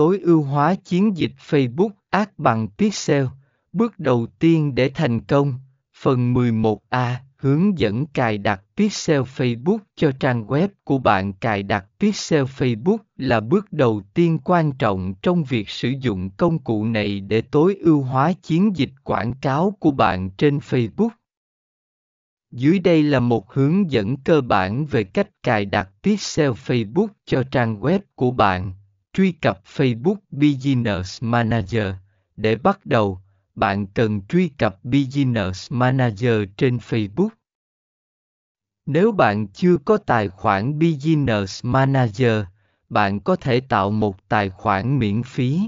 tối ưu hóa chiến dịch Facebook ác bằng Pixel. Bước đầu tiên để thành công. Phần 11A Hướng dẫn cài đặt Pixel Facebook cho trang web của bạn Cài đặt Pixel Facebook là bước đầu tiên quan trọng trong việc sử dụng công cụ này để tối ưu hóa chiến dịch quảng cáo của bạn trên Facebook. Dưới đây là một hướng dẫn cơ bản về cách cài đặt Pixel Facebook cho trang web của bạn. Truy cập Facebook Business Manager. Để bắt đầu, bạn cần truy cập Business Manager trên Facebook. Nếu bạn chưa có tài khoản Business Manager, bạn có thể tạo một tài khoản miễn phí.